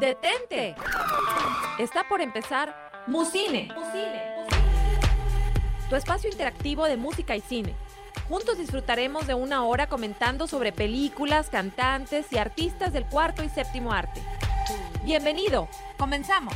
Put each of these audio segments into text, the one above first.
¡Detente! Está por empezar Musine. Tu espacio interactivo de música y cine. Juntos disfrutaremos de una hora comentando sobre películas, cantantes y artistas del cuarto y séptimo arte. Bienvenido. Comenzamos.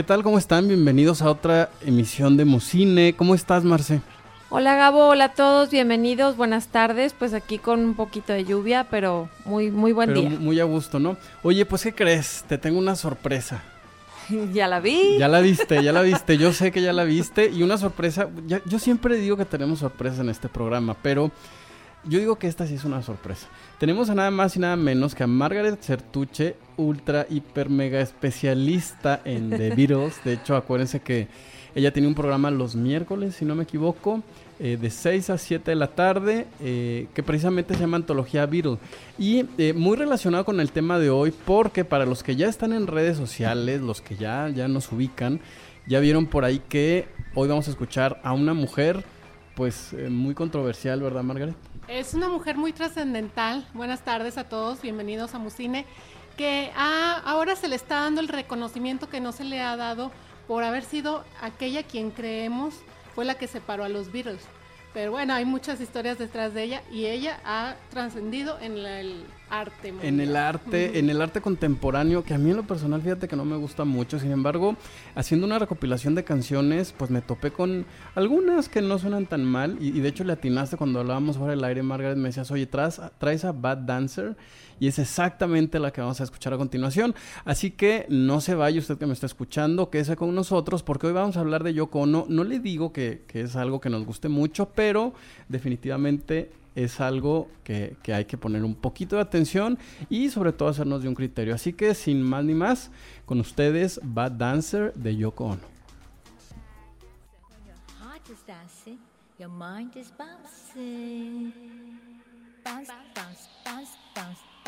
¿Qué tal? ¿Cómo están? Bienvenidos a otra emisión de Musine. ¿Cómo estás, Marce? Hola Gabo, hola a todos, bienvenidos, buenas tardes. Pues aquí con un poquito de lluvia, pero muy, muy buen Pero día. mu- muy a gusto, ¿no? Oye, pues ¿qué crees? Te tengo una sorpresa. ya la vi. Ya la viste, ya la viste. Yo sé que ya la viste. Y una sorpresa. ya- yo siempre digo que tenemos sorpresas en este programa, pero yo digo que esta sí es una sorpresa. Tenemos a nada más y nada menos que a Margaret Certuche, ultra, hiper, mega especialista en The Beatles. De hecho, acuérdense que ella tiene un programa los miércoles, si no me equivoco, eh, de 6 a 7 de la tarde, eh, que precisamente se llama Antología Beatles. Y eh, muy relacionado con el tema de hoy, porque para los que ya están en redes sociales, los que ya, ya nos ubican, ya vieron por ahí que hoy vamos a escuchar a una mujer, pues muy controversial, ¿verdad, Margaret? Es una mujer muy trascendental. Buenas tardes a todos, bienvenidos a Musine, que ah, ahora se le está dando el reconocimiento que no se le ha dado por haber sido aquella quien creemos fue la que separó a los Beatles. Pero bueno, hay muchas historias detrás de ella y ella ha trascendido en la- el arte. En el arte, en el arte contemporáneo, que a mí en lo personal fíjate que no me gusta mucho, sin embargo, haciendo una recopilación de canciones, pues me topé con algunas que no suenan tan mal, y, y de hecho le atinaste cuando hablábamos fuera del aire, Margaret, me decías, oye, traes, traes a Bad Dancer, y es exactamente la que vamos a escuchar a continuación, así que no se vaya usted que me está escuchando, quédese con nosotros, porque hoy vamos a hablar de Yoko Ono, no le digo que, que es algo que nos guste mucho, pero definitivamente es algo que, que hay que poner un poquito de atención y sobre todo hacernos de un criterio. Así que sin más ni más, con ustedes Bad Dancer de Yoko Ono.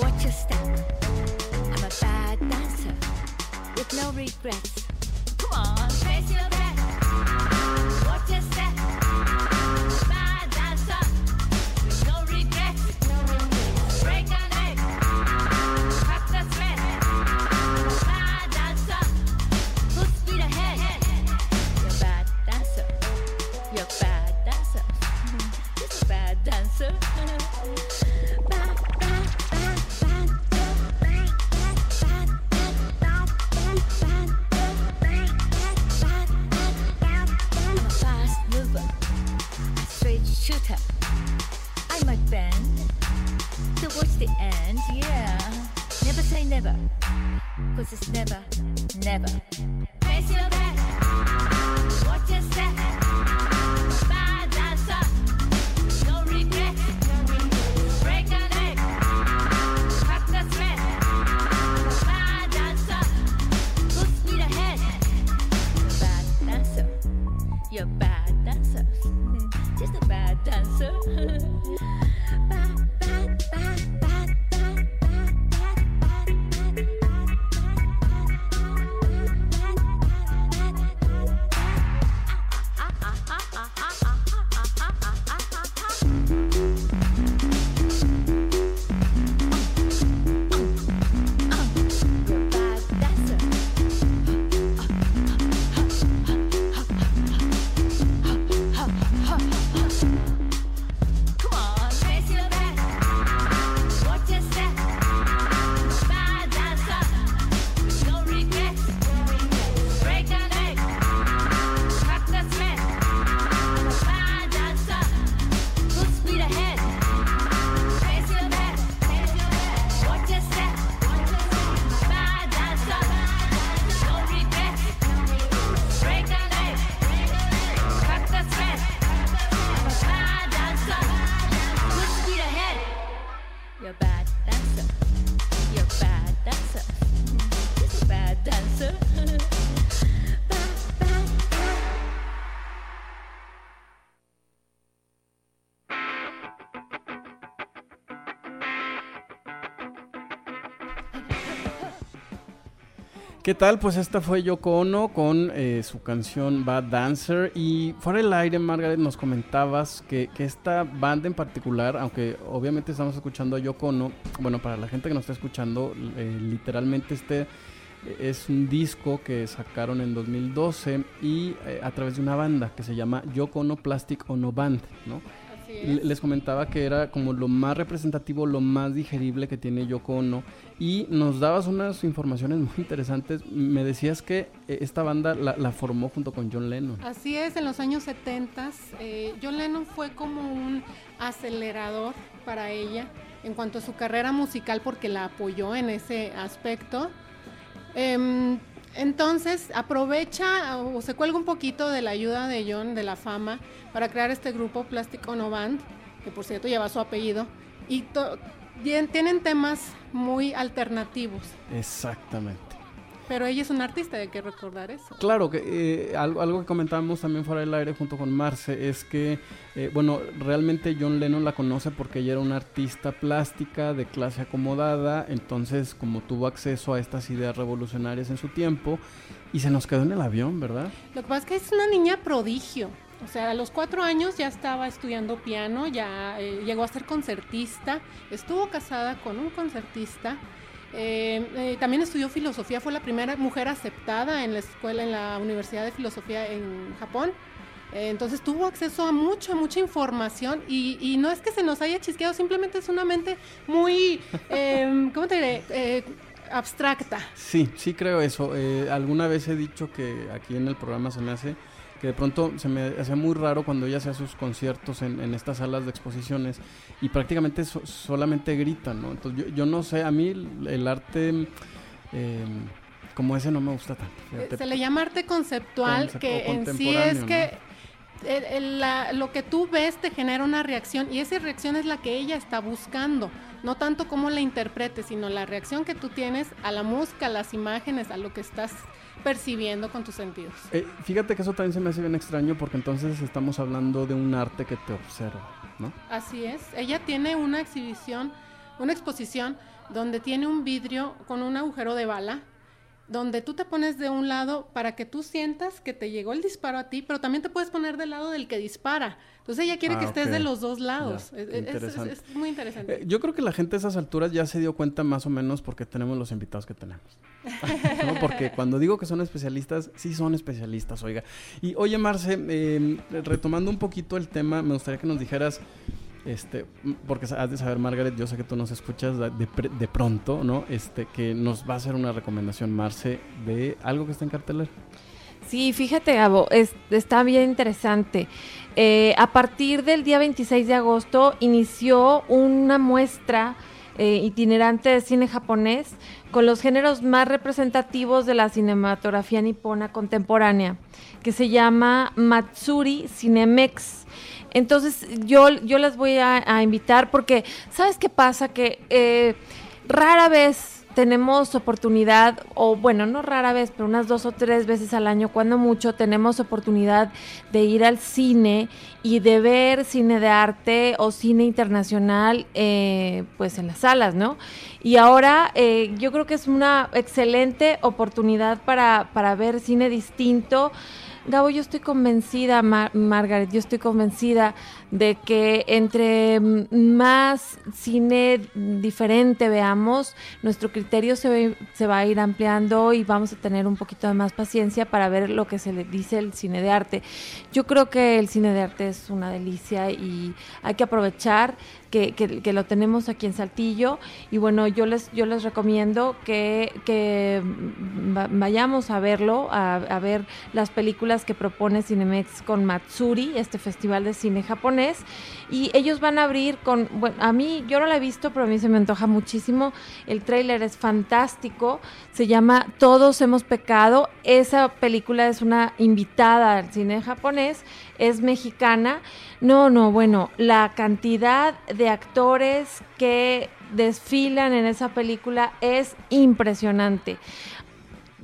watch your step. I'm a bad dancer with no regrets. ¿Qué tal? Pues esta fue Yoko Ono con eh, su canción Bad Dancer. Y fuera del aire, Margaret, nos comentabas que, esta banda en particular, aunque obviamente estamos escuchando a Yoko Ono, bueno, para la gente que nos está escuchando, eh, literalmente este es un disco que sacaron en 2012 y eh, a través de una banda que se llama Yoko Ono Plastic Ono Band, ¿no? Les comentaba que era como lo más representativo, lo más digerible que tiene Yoko Ono. Y nos dabas unas informaciones muy interesantes. Me decías que eh, esta banda la, la formó junto con John Lennon. Así es, en los años 70 eh, John Lennon fue como un acelerador para ella en cuanto a su carrera musical porque la apoyó en ese aspecto. Em, entonces aprovecha o se cuelga un poquito de la ayuda de John, de la fama, para crear este grupo Plastic Ono Band, que por cierto lleva su apellido, y tienen temas muy alternativos. Exactamente. Pero ella es una artista, hay que recordar eso. Claro, que eh, algo, algo que comentábamos también fuera del aire junto con Marce es que, eh, bueno, realmente John Lennon la conoce porque ella era una artista plástica de clase acomodada, entonces como tuvo acceso a estas ideas revolucionarias en su tiempo y se nos quedó en el avión, ¿verdad? Lo que pasa es que es una niña prodigio. O sea, a los cuatro años ya estaba estudiando piano, ya eh, llegó a ser concertista, estuvo casada con un concertista, eh, eh, también estudió filosofía, fue la primera mujer aceptada en la escuela, en la Universidad de Filosofía en Japón. Eh, entonces tuvo acceso a mucha, mucha información y, y no es que se nos haya chisqueado, simplemente es una mente muy, eh, ¿cómo te diré? Abstracta. Sí, sí creo eso. Alguna vez he dicho que aquí en el programa se me hace que de pronto se me hace muy raro cuando ella hace sus conciertos en, en estas salas de exposiciones y prácticamente so- solamente gritan, ¿no? Entonces yo, yo no sé, a mí el, el arte eh, como ese no me gusta tanto. fíjate. Eh, Se le llama arte conceptual, Concept- que en sí es que el- el- la- lo que tú ves te genera una reacción y esa reacción es la que ella está buscando, no tanto cómo la interpretes, sino la reacción que tú tienes a la música, a las imágenes, a lo que estás percibiendo con tus sentidos. Eh, fíjate que eso también se me hace bien extraño porque entonces estamos hablando de un arte que te observa, ¿no? Así es. Ella tiene una exhibición, una exposición donde tiene un vidrio con un agujero de bala, donde tú te pones de un lado para que tú sientas que te llegó el disparo a ti, pero también te puedes poner del lado del que dispara. Entonces ella quiere Ah, que estés de los dos lados. Ya, Es- qué es- es- interesante. es muy interesante. Eh, yo creo que la gente a esas alturas ya se dio cuenta más o menos porque tenemos los invitados que tenemos. ¿no? Porque cuando digo que son especialistas, sí son especialistas, oiga. Y oye, Marce, eh, retomando un poquito el tema, me gustaría que nos dijeras, este, porque has de saber, Margaret, yo sé que tú nos escuchas de, de pronto, ¿no? Este, que nos va a hacer una recomendación, Marce, de algo que está en cartelera. Sí, fíjate, Gabo, es- está bien interesante. Eh, a partir del día 26 de agosto inició una muestra eh, itinerante de cine japonés con los géneros más representativos de la cinematografía nipona contemporánea, que se llama Matsuri Cinemex. Entonces yo, yo las voy a, invitar porque, ¿sabes qué pasa? Que eh, rara vez tenemos oportunidad, o bueno, no rara vez, pero unas dos o tres veces al año, cuando mucho, tenemos oportunidad de ir al cine y de ver cine de arte o cine internacional, eh, pues en las salas, ¿no? Y ahora eh, yo creo que es una excelente oportunidad para, para ver cine distinto. Gabo, yo estoy convencida, Mar- Margaret, yo estoy convencida de que entre más cine diferente veamos, nuestro criterio se, ve- se va a ir ampliando y vamos a tener un poquito de más paciencia para ver lo que se le dice el cine de arte. Yo creo que el cine de arte es una delicia y hay que aprovechar que, lo tenemos aquí en Saltillo y bueno, yo les, yo les recomiendo que, que va- vayamos a verlo, a ver las películas que propone Cinemex con Matsuri, este festival de cine japonés. Y ellos van a abrir con, bueno, a mí yo no la he visto, pero a mí se me antoja muchísimo. El tráiler es fantástico, se llama Todos hemos pecado. Esa película es una invitada al cine japonés, es mexicana. No, no, bueno, la cantidad de actores que desfilan en esa película es impresionante.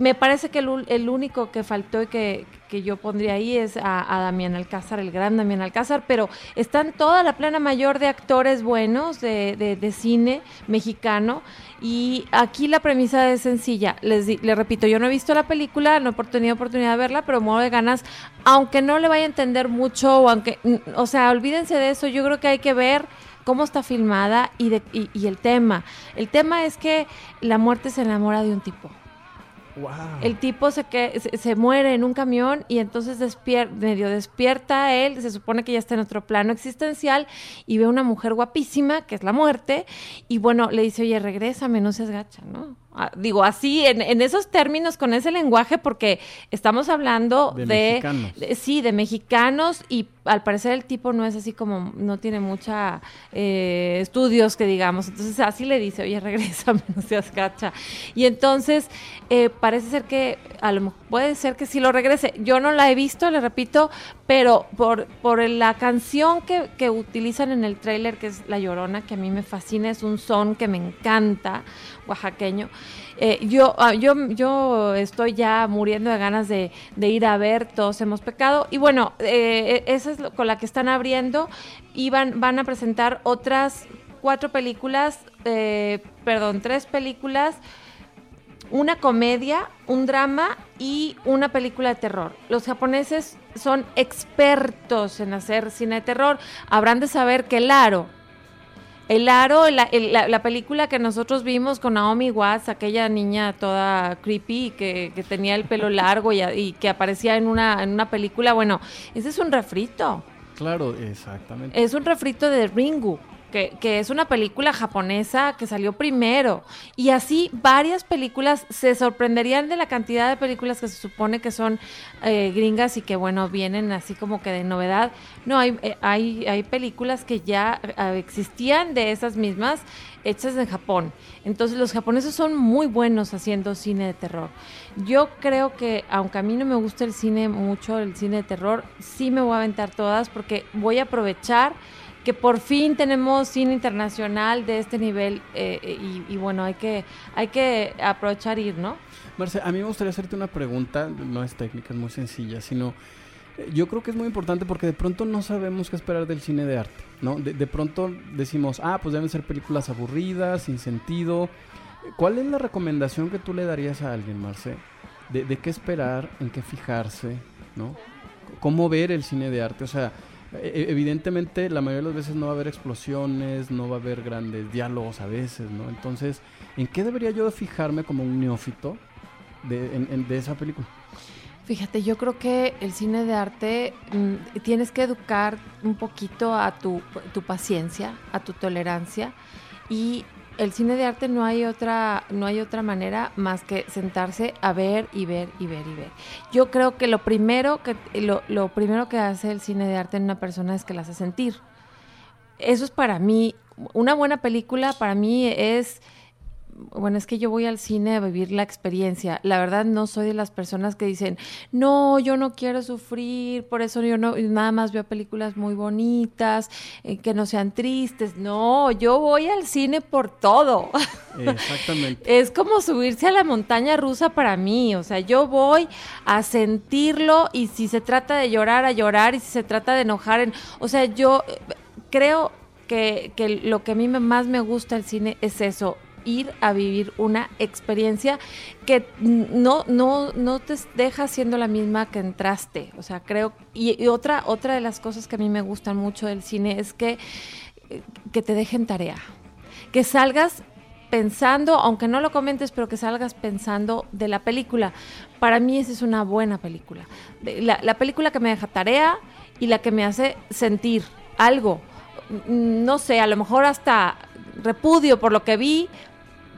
Me parece que el, el único que faltó y que, que yo pondría ahí es a, a Damián Alcázar, el gran Damián Alcázar, pero están toda la plana mayor de actores buenos de, de- de cine mexicano y aquí la premisa es sencilla. Les, di- les repito, yo no he visto la película, no he tenido oportunidad de verla, pero muero de ganas, aunque no le vaya a entender mucho, o aunque, mm, o sea, olvídense de eso, yo creo que hay que ver cómo está filmada y, de, y el tema. El tema es que la muerte se enamora de un tipo. Wow. El tipo se, que, se, se muere en un camión y entonces despier- medio despierta él, se supone que ya está en otro plano existencial y ve una mujer guapísima, que es la muerte, y bueno, le dice, oye, regrésame, no seas gacha, ¿no? Ah, digo, así, en, en esos términos, con ese lenguaje, porque estamos hablando De de... mexicanos. de- sí, de mexicanos y al parecer el tipo no es así como, no tiene mucha eh, estudios que digamos, entonces así le dice, oye, regrésame, no seas gacha. Y entonces eh, parece ser que, a lo puede ser que sí lo regrese. Yo no la he visto, le repito, pero por, por la canción que, que utilizan en el tráiler, que es La Llorona, que a mí me fascina, es un son que me encanta, oaxaqueño. Eh, yo, ah, yo, yo estoy ya muriendo de ganas de, ir a ver Todos hemos pecado. Y bueno, eh, esa es con la que están abriendo y van, van a presentar otras cuatro películas, eh, perdón, tres películas una comedia, un drama y una película de terror. Los japoneses son expertos en hacer cine de terror. Habrán de saber que el aro, el aro, la, el- la- la película que nosotros vimos con Naomi Watts, aquella niña toda creepy que, que tenía el pelo largo y, y que aparecía en una, en una película, bueno, ese es un refrito. Claro, exactamente. Es un refrito de Ringu, que, que es una película japonesa que salió primero. Y así varias películas se sorprenderían de la cantidad de películas que se supone que son eh, gringas y que, bueno, vienen así como que de novedad. No, hay, eh, hay, hay películas que ya eh, existían de esas mismas hechas en Japón. Entonces los japoneses son muy buenos haciendo cine de terror. Yo creo que, aunque a mí no me gusta el cine mucho, el cine de terror, sí me voy a aventar todas porque voy a aprovechar que por fin tenemos cine internacional de este nivel eh, y, bueno, hay que, hay que aprovechar ir, ¿no? Marce, a mí me gustaría hacerte una pregunta, no es técnica, es muy sencilla, sino eh, yo creo que es muy importante porque de pronto no sabemos qué esperar del cine de arte, ¿no? De, pronto decimos, ah, pues deben ser películas aburridas, sin sentido. ¿Cuál es la recomendación que tú le darías a alguien, Marce? De, de qué esperar, en qué fijarse, ¿no? ¿Cómo ver el cine de arte? O sea, evidentemente la mayoría de las veces no va a haber explosiones, no va a haber grandes diálogos a veces, ¿no? Entonces, ¿en qué debería yo fijarme como un neófito de, en- en- de esa película? Fíjate, yo creo que el cine de arte mm, tienes que educar un poquito a tu paciencia, a tu tolerancia y el cine de arte no hay otra no hay otra manera más que sentarse a ver y ver y ver y ver. Yo creo que lo primero que lo, lo primero que hace el cine de arte en una persona es que la hace sentir. Eso es para mí una buena película para mí es bueno, es que yo voy al cine a vivir la experiencia. La verdad no soy de las personas que dicen, no, yo no quiero sufrir, por eso yo no, nada más veo películas muy bonitas, eh, que no sean tristes. No, yo voy al cine por todo. Exactamente. Es como subirse a la montaña rusa para mí, o sea, yo voy a sentirlo y si se trata de llorar, a llorar y si se trata de enojar, en, o sea, yo eh, creo que, que lo que a mí me- más me gusta del cine es eso, ir a vivir una experiencia que no, no, no te deja siendo la misma que entraste, o sea, creo, y, otra, otra de las cosas que a mí me gustan mucho del cine es que, eh, que te dejen tarea, que salgas pensando, aunque no lo comentes, pero que salgas pensando de la película. Para mí esa es una buena película. La película que me deja tarea y la que me hace sentir algo. Mm, No sé, a lo mejor hasta repudio por lo que vi,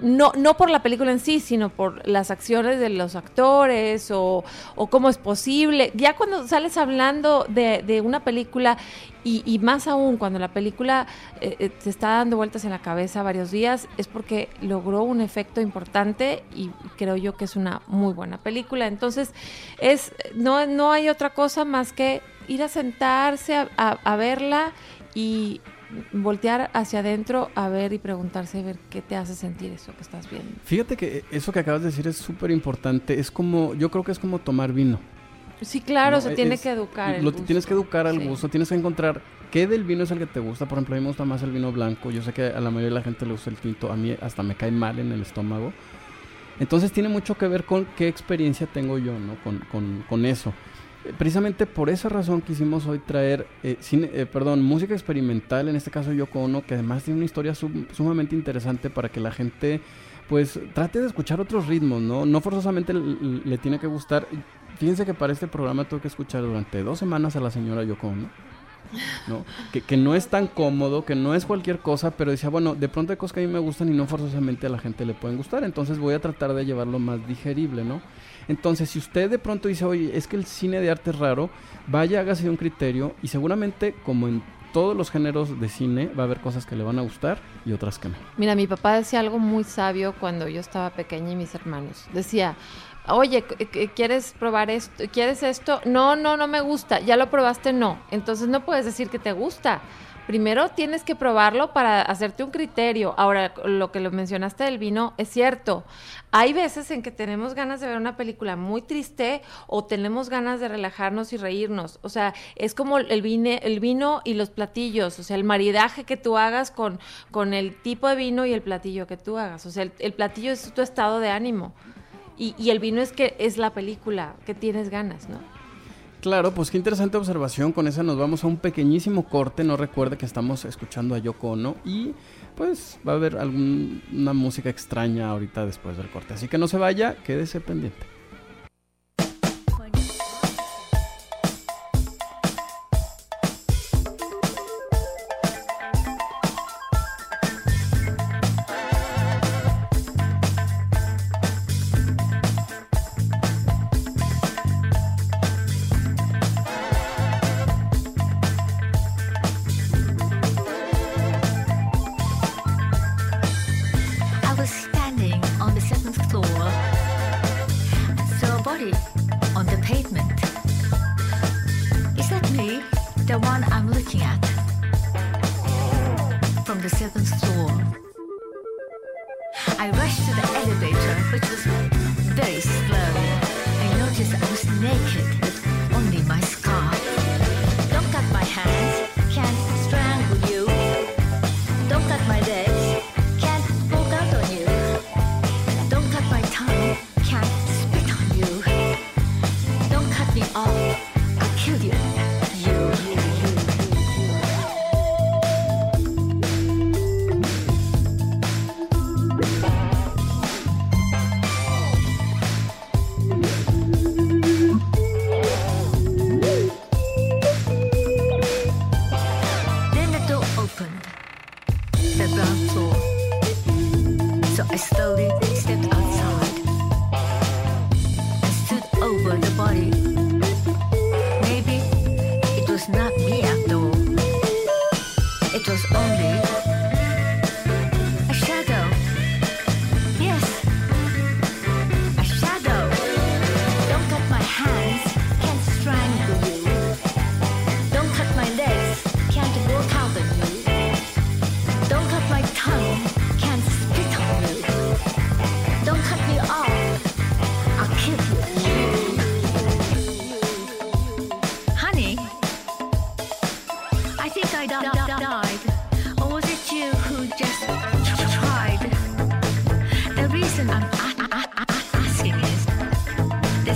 no, no por la película en sí, sino por las acciones de los actores o, o cómo es posible. Ya cuando sales hablando de, de una película y, y, más aún cuando la película eh, eh, te está dando vueltas en la cabeza varios días, es porque logró un efecto importante y creo yo que es una muy buena película. Entonces, es no, no hay otra cosa más que ir a sentarse a, a, a verla y voltear hacia adentro a ver y preguntarse a ver qué te hace sentir eso que estás viendo. Fíjate que eso que acabas de decir es súper importante. Es como, yo creo que es como tomar vino. Sí, claro, No, se es- tiene que educar. el Lo tienes que educar al Sí. gusto, tienes que encontrar qué del vino es el que te gusta. Por ejemplo, a mí me gusta más el vino blanco. Yo sé que a la mayoría de la gente le gusta el tinto. A mí hasta me cae mal en el estómago. Entonces tiene mucho que ver con qué experiencia tengo yo, ¿no? Con, con- con eso. Precisamente por esa razón quisimos hoy traer, eh, cine- eh, perdón, música experimental, en este caso Yoko Ono, que además tiene una historia sum- sumamente interesante para que la gente, pues, trate de escuchar otros ritmos, ¿no? No forzosamente l- le tiene que gustar. Fíjense que para este programa tuve que escuchar durante dos semanas a la señora Yoko Ono. ¿No? Que, no es tan cómodo, que no es cualquier cosa, pero decía, bueno, de pronto hay cosas que a mí me gustan y no forzosamente a la gente le pueden gustar, entonces voy a tratar de llevarlo más digerible, ¿no? Entonces, si usted de pronto dice, oye, es que el cine de arte es raro, vaya, hágase un criterio y seguramente, como en todos los géneros de cine, va a haber cosas que le van a gustar y otras que no. Mira, mi papá decía algo muy sabio cuando yo estaba pequeña y mis hermanos. Decía, oye, qu- qu- ¿quieres probar esto? ¿Quieres esto? No, no, no me gusta. ¿Ya lo probaste? No. Entonces no puedes decir que te gusta. Primero tienes que probarlo para hacerte un criterio. Ahora, lo que lo mencionaste del vino es cierto. Hay veces en que tenemos ganas de ver una película muy triste o tenemos ganas de relajarnos y reírnos. O sea, es como el, vine, el vino y los platillos. O sea, el maridaje que tú hagas con, con el tipo de vino y el platillo que tú hagas. O sea, el platillo es tu estado de ánimo. Y, el vino es que es la película que tienes ganas, ¿no? Claro, pues qué interesante observación. Con esa nos vamos a un pequeñísimo corte. No recuerde que estamos escuchando a Yoko Ono y pues va a haber alguna música extraña ahorita después del corte. Así que no se vaya, quédese pendiente. The one I'm looking at? From the seventh floor. I rushed to the elevator, which was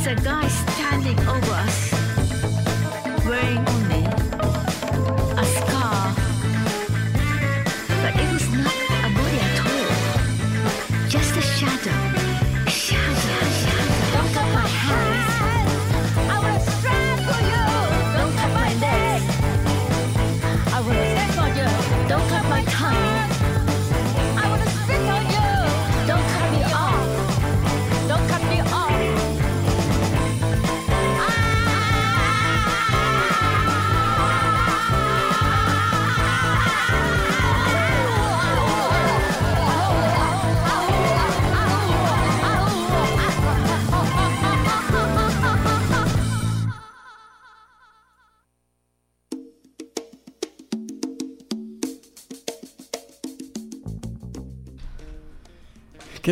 a guy standing over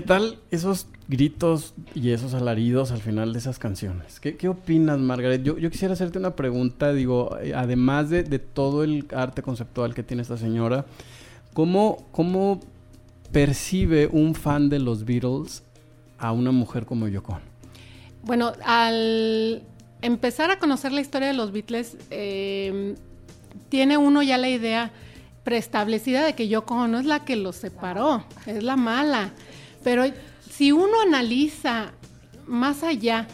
tal esos gritos y esos alaridos al final de esas canciones? ¿Qué, opinas, Margaret? Yo, quisiera hacerte una pregunta, digo, eh, además de, de, todo el arte conceptual que tiene esta señora, ¿cómo, ¿cómo percibe un fan de los Beatles a una mujer como Yoko? Bueno, al empezar a conocer la historia de los Beatles, eh, tiene uno ya la idea preestablecida de que Yoko Ono es la que los separó, es la mala. Pero si uno analiza más allá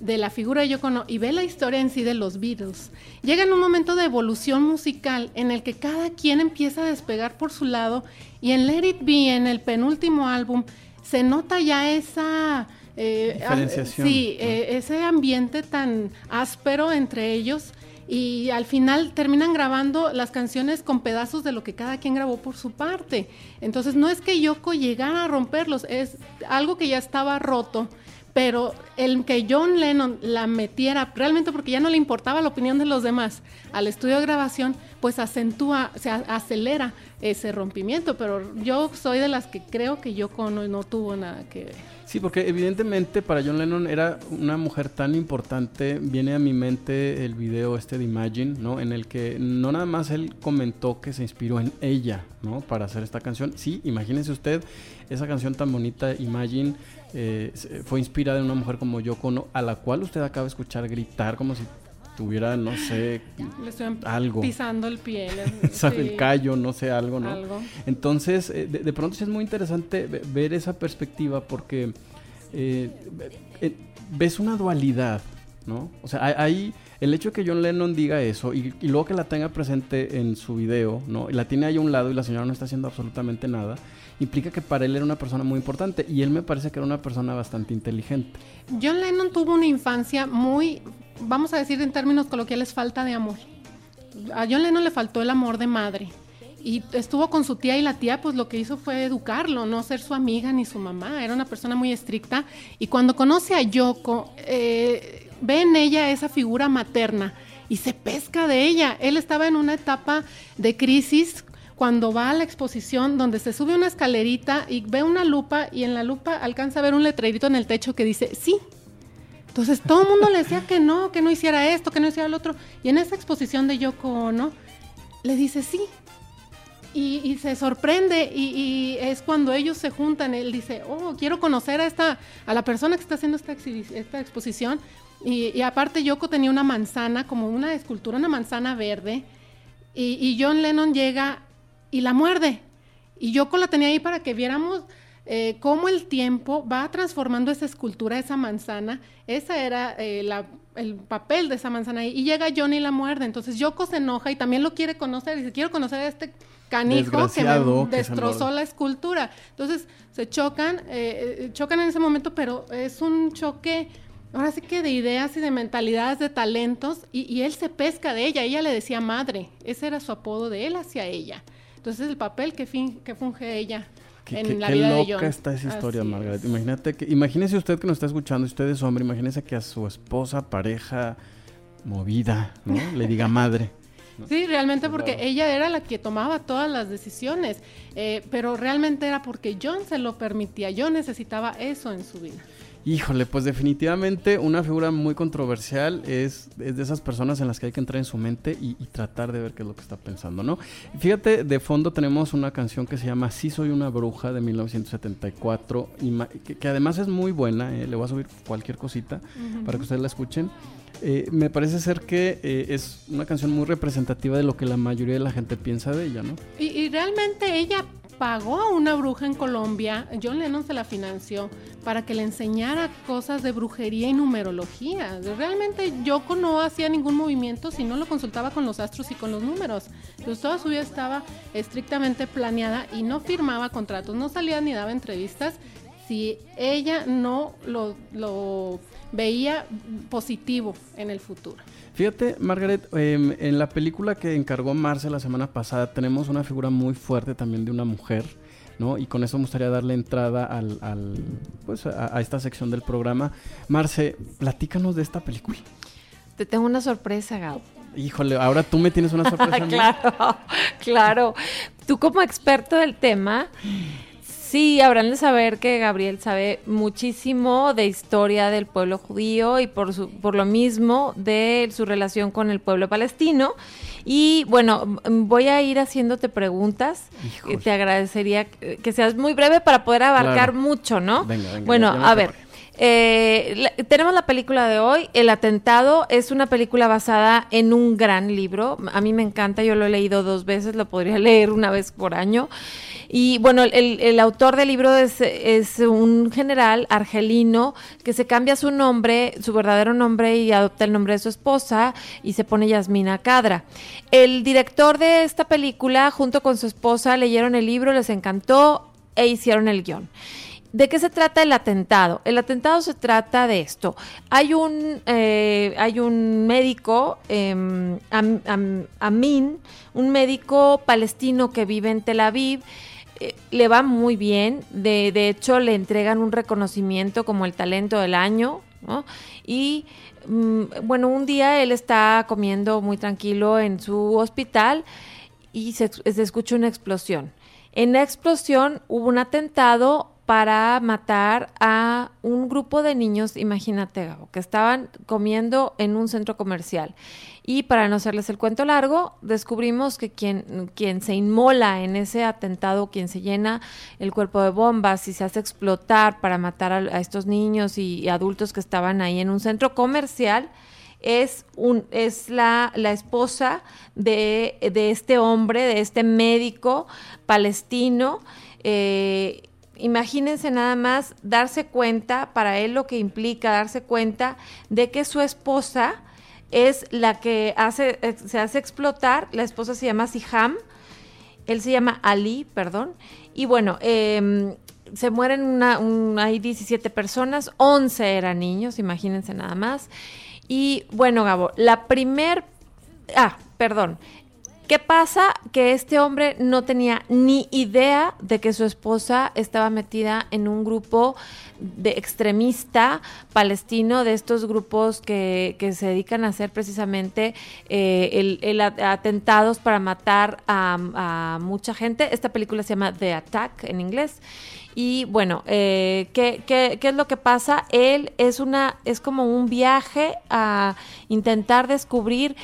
de la figura de Yoko Ono y ve la historia en sí de los Beatles, llega en un momento de evolución musical en el que cada quien empieza a despegar por su lado y en Let It Be, en el penúltimo álbum, se nota ya esa... Eh, Diferenciación. Sí, eh, ese ambiente tan áspero entre ellos y al final terminan grabando las canciones con pedazos de lo que cada quien grabó por su parte. Entonces no es que Yoko llegara a romperlos, es algo que ya estaba roto, pero el que John Lennon la metiera, realmente porque ya no le importaba la opinión de los demás, al estudio de grabación, pues acentúa, se acelera ese rompimiento, pero yo soy de las que creo que Yoko no, no tuvo nada que ver. Sí, porque evidentemente para John Lennon era una mujer tan importante. Viene a mi mente el video este de Imagine, ¿no? En el que no nada más él comentó que se inspiró en ella, ¿no? Para hacer esta canción. Sí, imagínese usted esa canción tan bonita, Imagine, eh, fue inspirada en una mujer como Yoko Ono, a la cual usted acaba de escuchar gritar como si tuviera, no sé, Le estoy algo. pisando el pie. El callo, no sé, algo, ¿no? Algo. Entonces, eh, de, de, pronto sí es muy interesante ve- ver esa perspectiva porque eh, eh, ves una dualidad, ¿no? O sea, hay, hay- el hecho de que John Lennon diga eso y, y luego que la tenga presente en su video, ¿no? Y la tiene ahí a un lado y la señora no está haciendo absolutamente nada, implica que para él era una persona muy importante y él me parece que era una persona bastante inteligente. John Lennon tuvo una infancia muy, vamos a decir en términos coloquiales, falta de amor. A John Lennon le faltó el amor de madre. Y estuvo con su tía y la tía pues lo que hizo fue educarlo, no ser su amiga ni su mamá. Era una persona muy estricta. Y cuando conoce a Yoko, eh, ve en ella esa figura materna y se pesca de ella. Él estaba en una etapa de crisis cuando va a la exposición donde se sube una escalerita y ve una lupa y en la lupa alcanza a ver un letrerito en el techo que dice sí. Entonces todo el mundo le decía que no, que no hiciera esto, que no hiciera lo otro. Y en esa exposición de Yoko Ono le dice sí. Y, y se sorprende y, y es cuando ellos se juntan. Él dice, oh, quiero conocer a esta, a la persona que está haciendo esta, esta exposición. Y, y aparte Yoko tenía una manzana, como una escultura, una manzana verde. Y, y John Lennon llega y la muerde. Y Yoko la tenía ahí para que viéramos eh, cómo el tiempo va transformando esa escultura, esa manzana. Esa era eh, la- el papel de esa manzana ahí. Y llega John y la muerde. Entonces Yoko se enoja y también lo quiere conocer. Y dice, quiero conocer a este canijo que me que destrozó la escultura. Entonces se chocan, eh, eh, chocan en ese momento, pero es un choque, ahora sí que de ideas y de mentalidades, de talentos, y, y él se pesca de ella, ella le decía madre, ese era su apodo de él hacia ella. Entonces el papel que, fin- que funge ella Qué, en qué- la qué vida de loca John. está esa historia, Así Margaret. es. Imagínate que, imagínese usted que nos está escuchando, usted es hombre, imagínese que a su esposa, pareja, movida, ¿no? Le diga madre. Sí, realmente porque Claro. ella era la que tomaba todas las decisiones, eh, pero realmente era porque John se lo permitía, John necesitaba eso en su vida. Híjole, pues definitivamente una figura muy controversial es, es de esas personas en las que hay que entrar en su mente y, y tratar de ver qué es lo que está pensando, ¿no? Fíjate, de fondo tenemos una canción que se llama Sí soy una bruja de 1974, y que, que además es muy buena, eh, le voy a subir cualquier cosita para que ustedes la escuchen. Eh, me parece ser que eh, es una canción muy representativa de lo que la mayoría de la gente piensa de ella, ¿no? Y, y realmente ella pagó a una bruja en Colombia, John Lennon se la financió para que le enseñara cosas de brujería y numerología. Realmente Yoko no hacía ningún movimiento si no lo consultaba con los astros y con los números. Entonces toda su vida estaba estrictamente planeada y no firmaba contratos, no salía ni daba entrevistas si ella no lo, lo veía positivo en el futuro. Fíjate, Margaret, em, en la película que encargó Marce la semana pasada tenemos una figura muy fuerte también de una mujer, ¿no? Y con eso me gustaría darle entrada al, al, pues, a, a esta sección del programa. Marce, platícanos de esta película. Te tengo una sorpresa, Gabo. Híjole, ahora tú me tienes una sorpresa. claro, claro. Tú como experto del tema, Sí, habrán de saber que Gabriel sabe muchísimo de historia del pueblo judío y por, su, por lo mismo de su relación con el pueblo palestino. Y bueno, voy a ir haciéndote preguntas. Híjole. Te agradecería que seas muy breve para poder abarcar Claro. mucho, ¿no? Venga, venga, Bueno, ya a ver. Eh, tenemos la película de hoy, El Atentado, es una película basada en un gran libro. A mí me encanta, yo lo he leído dos veces, lo podría leer una vez por año. Y bueno, el, el autor del libro es, es un general argelino que se cambia su nombre, su verdadero nombre y adopta el nombre de su esposa y se pone Yasmina Cadra. El director de esta película, junto con su esposa, leyeron el libro, les encantó e hicieron el guion. ¿De qué se trata el atentado? El atentado se trata de esto. Hay un, eh, hay un médico, eh, Am- Am- Amin, un médico palestino que vive en Tel Aviv. eh, le va muy bien. De, de hecho, le entregan un reconocimiento como el talento del año. ¿no? Y mm, bueno, un día él está comiendo muy tranquilo en su hospital y se escucha una explosión. En la explosión hubo un atentado para matar a un grupo de niños, imagínate, que estaban comiendo en un centro comercial. Y para no hacerles el cuento largo, descubrimos que quien, quien se inmola en ese atentado, quien se llena el cuerpo de bombas y se hace explotar para matar a, estos niños y, y adultos que estaban ahí en un centro comercial, es, un, es la, la esposa de, de este hombre, de este médico palestino. Eh, imagínense nada más darse cuenta, para él lo que implica darse cuenta de que su esposa es la que hace, eh, se hace explotar, la esposa se llama Siham, él se llama Ali, perdón, y bueno, eh, se mueren una, un- hay 17 personas, 11 eran niños, imagínense nada más. Y bueno, Gabo, la primer... Ah, perdón. ¿Qué pasa? Que este hombre no tenía ni idea de que su esposa estaba metida en un grupo de extremista palestino, de estos grupos que, que se dedican a hacer precisamente eh, el, el atentados para matar a, a mucha gente. Esta película se llama The Attack en inglés. Y bueno, eh, ¿qué, qué, qué es lo que pasa? Él es una, es como un viaje a intentar descubrir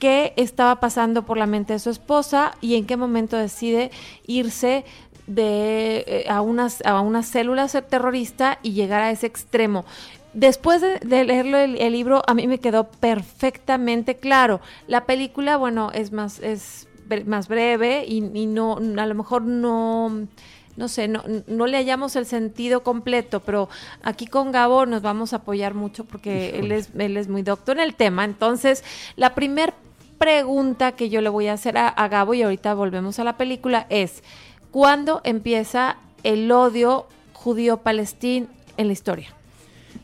qué estaba pasando por la mente de su esposa y en qué momento decide irse de, eh, a, unas, a una célula terrorista y llegar a ese extremo. Después de, de leerlo el, el libro, a mí me quedó perfectamente claro. La película, bueno, es más, es más breve y, y no, a lo mejor no, no sé, no, no le hallamos el sentido completo, pero aquí con Gabo nos vamos a apoyar mucho porque él es, él es muy doctor en el tema. Entonces, la primer pregunta que yo le voy a hacer a, Gabo, y ahorita volvemos a la película, es, ¿cuándo empieza el odio judío-palestín en la historia?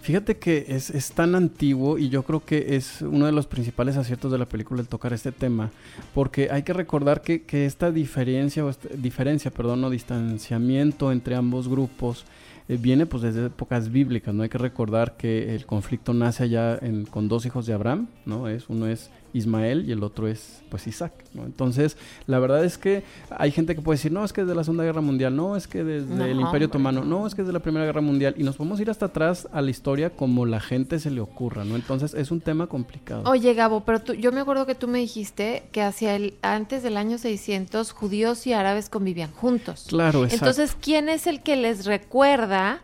Fíjate que es, es tan antiguo y yo creo que es uno de los principales aciertos de la película el tocar este tema, porque hay que recordar que, que esta diferencia, o esta- diferencia, perdón, o distanciamiento entre ambos grupos eh, viene pues desde épocas bíblicas, ¿no? Hay que recordar que el conflicto nace allá con dos hijos de Abraham, ¿no? Es, uno es Ismael y el otro es pues Isaac, ¿no? Entonces, la verdad es que hay gente que puede decir, no, es que es de la Segunda Guerra Mundial, no, es que desde No, el Imperio Otomano, no. no, es que es de la Primera Guerra Mundial y nos podemos ir hasta atrás a la historia como la gente se le ocurra, ¿no? Entonces, es un tema complicado. Oye, Gabo, pero tú, yo me acuerdo que tú me dijiste que hacia el antes del año 600 judíos y árabes convivían juntos. Claro, exacto. Entonces, ¿quién es el que les recuerda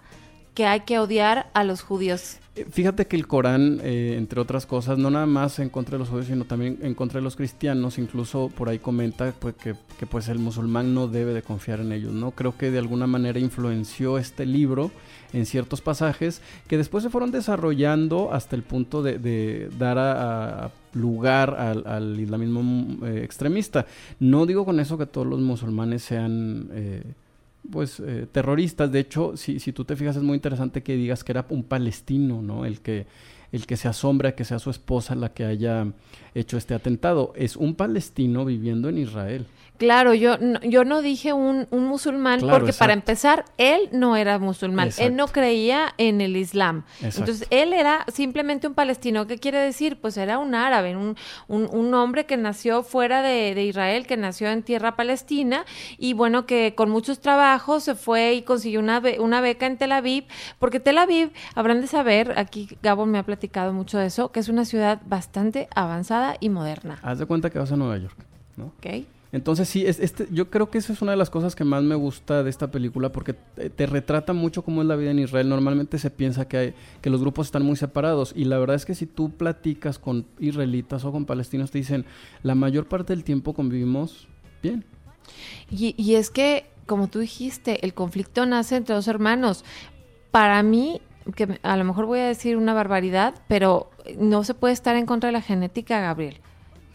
que hay que odiar a los judíos? Eh, Fíjate que el Corán, eh, entre otras cosas, no nada más en contra de los judíos, sino también en contra de los cristianos, incluso por ahí comenta pues, que, que, pues el musulmán no debe de confiar en ellos, ¿no? Creo que de alguna manera influenció este libro en ciertos pasajes que después se fueron desarrollando hasta el punto de, dar a, lugar al, islamismo eh, extremista. No digo con eso que todos los musulmanes sean... eh, pues eh, terroristas. De hecho, si, si tú te fijas, es muy interesante que digas que era un palestino, ¿no? El que, el que se asombra que sea su esposa la que haya hecho este atentado. Es un palestino viviendo en Israel. Claro, yo no, yo no dije un, un musulmán Claro, porque para empezar, él no era musulmán, él no creía en el Islam. Exacto. Entonces, él era simplemente un palestino. ¿Qué quiere decir? Pues era un árabe, un, un, un hombre que nació fuera de, de Israel, que nació en tierra palestina y bueno, que con muchos trabajos se fue y consiguió una, be- una beca en Tel Aviv, porque Tel Aviv, habrán de saber, aquí Gabo me ha platicado mucho de eso, que es una ciudad bastante avanzada y moderna. Haz de cuenta que vas a Nueva York, ¿no? ¿Ok? Entonces sí, es, este, yo creo que esa es una de las cosas que más me gusta de esta película porque te, retrata mucho cómo es la vida en Israel. Normalmente se piensa que, hay, que los grupos están muy separados y la verdad es que si tú platicas con israelitas o con palestinos te dicen la mayor parte del tiempo convivimos bien. Y, y es que, como tú dijiste, el conflicto nace entre dos hermanos. Para mí, que a lo mejor voy a decir una barbaridad, pero no se puede estar en contra de la genética, Gabriel.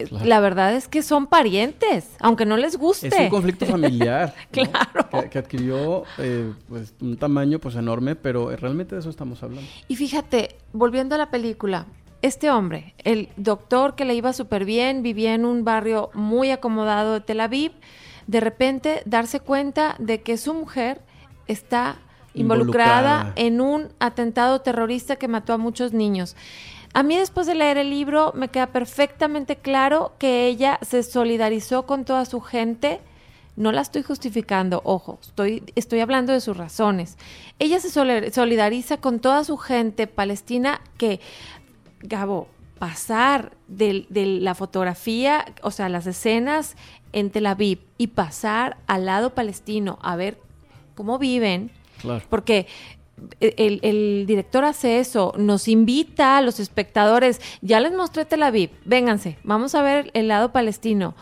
Claro. La verdad es que son parientes, aunque no les guste. Es un conflicto familiar ¿no? Claro. que, que adquirió eh, pues, un tamaño pues enorme, pero realmente de eso estamos hablando. Y fíjate, volviendo a la película, este hombre, el doctor que le iba súper bien, vivía en un barrio muy acomodado de Tel Aviv, de repente darse cuenta de que su mujer está involucrada Involucrada. en un atentado terrorista que mató a muchos niños. A mí después de leer el libro me queda perfectamente claro que ella se solidarizó con toda su gente. No la estoy justificando, ojo, estoy, estoy hablando de sus razones. Ella se solidariza con toda su gente palestina que, Gabo, pasar del- de, la fotografía, o sea, las escenas en Tel Aviv y pasar al lado palestino a ver cómo viven, Claro. porque el, el director hace eso, nos invita a los espectadores, ya les mostré Tel Aviv, vénganse, vamos a ver el lado palestino.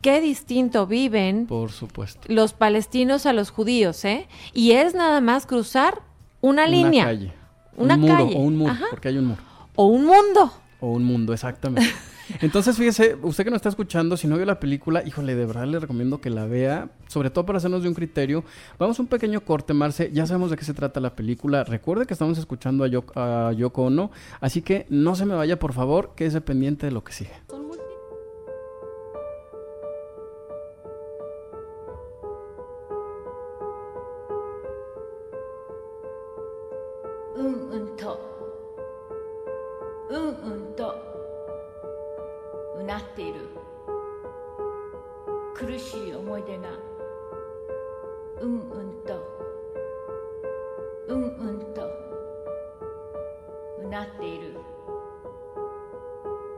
Qué distinto viven Por supuesto. los palestinos a los judíos, ¿eh? Y es nada más cruzar una, línea, calle. una un muro calle, o un muro, Ajá. porque hay un muro. o un mundo. O un mundo, exactamente. Entonces, fíjese, usted que nos está escuchando, si no vio la película, híjole, de verdad le recomiendo que la vea, sobre todo para hacernos de un criterio. Vamos a un pequeño corte, Marce, ya sabemos de qué se trata la película. Recuerde que estamos escuchando a, Yo a Yoko Ono, así que no se me vaya, por favor, quédese pendiente de lo que sigue. Un 응, 더. 응, 응, 더. うなっている。苦しい思い出がうんうんとうんうんとうなっている。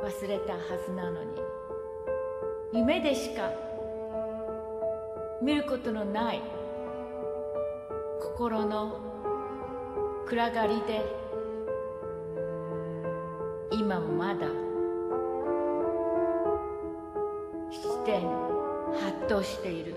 忘れたはずなのに。夢でしか見ることのない心の暗がりでとしている。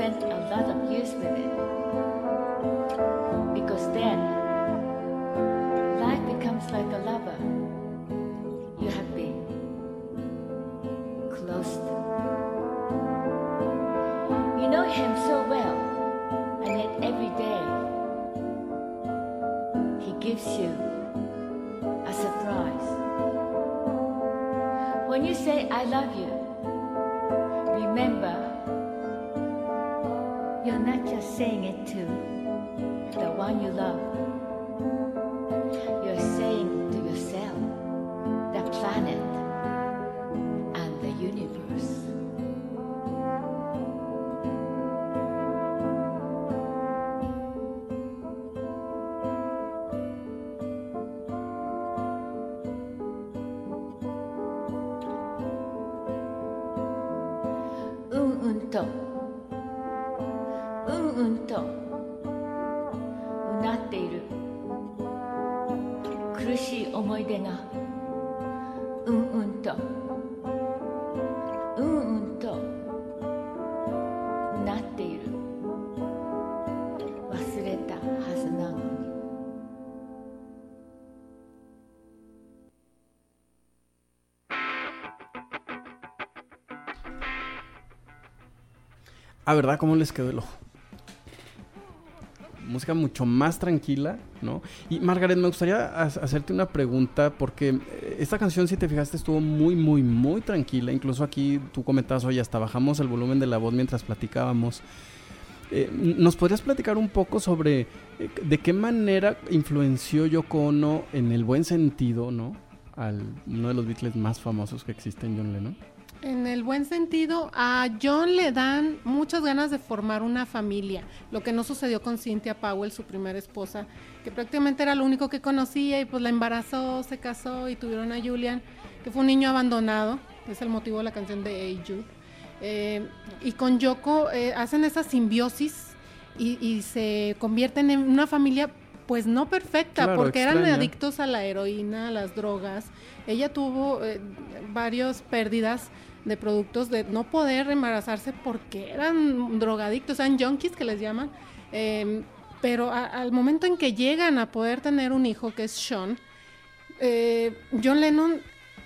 Spent a lot of years with it. Ah, ¿verdad? ¿Cómo les quedó el ojo? Música mucho más tranquila, ¿no? Y Margaret, me gustaría ha- hacerte una pregunta porque eh, esta canción, si te fijaste, estuvo muy, muy, muy tranquila. Incluso aquí tú comentabas, oye, hasta bajamos el volumen de la voz mientras platicábamos. Eh, ¿Nos podrías platicar un poco sobre eh, de qué manera influenció Yoko Ono en el buen sentido, ¿no? Al uno de los Beatles más famosos que existen, John Lennon. En el buen sentido, a John le dan muchas ganas de formar una familia, lo que no sucedió con Cynthia Powell, su primera esposa, que prácticamente era lo único que conocía y pues la embarazó, se casó y tuvieron a Julian, que fue un niño abandonado, es el motivo de la canción de Hey Jude. Eh, y con Yoko eh, hacen esa simbiosis y, y se convierten en una familia pues no perfecta, Claro, porque eran adictos a la heroína, a las drogas. Ella tuvo eh, varias pérdidas de productos de no poder embarazarse porque eran drogadictos, eran junkies que les llaman. Eh, pero al momento en que llegan a poder tener un hijo, que es Sean, eh, John Lennon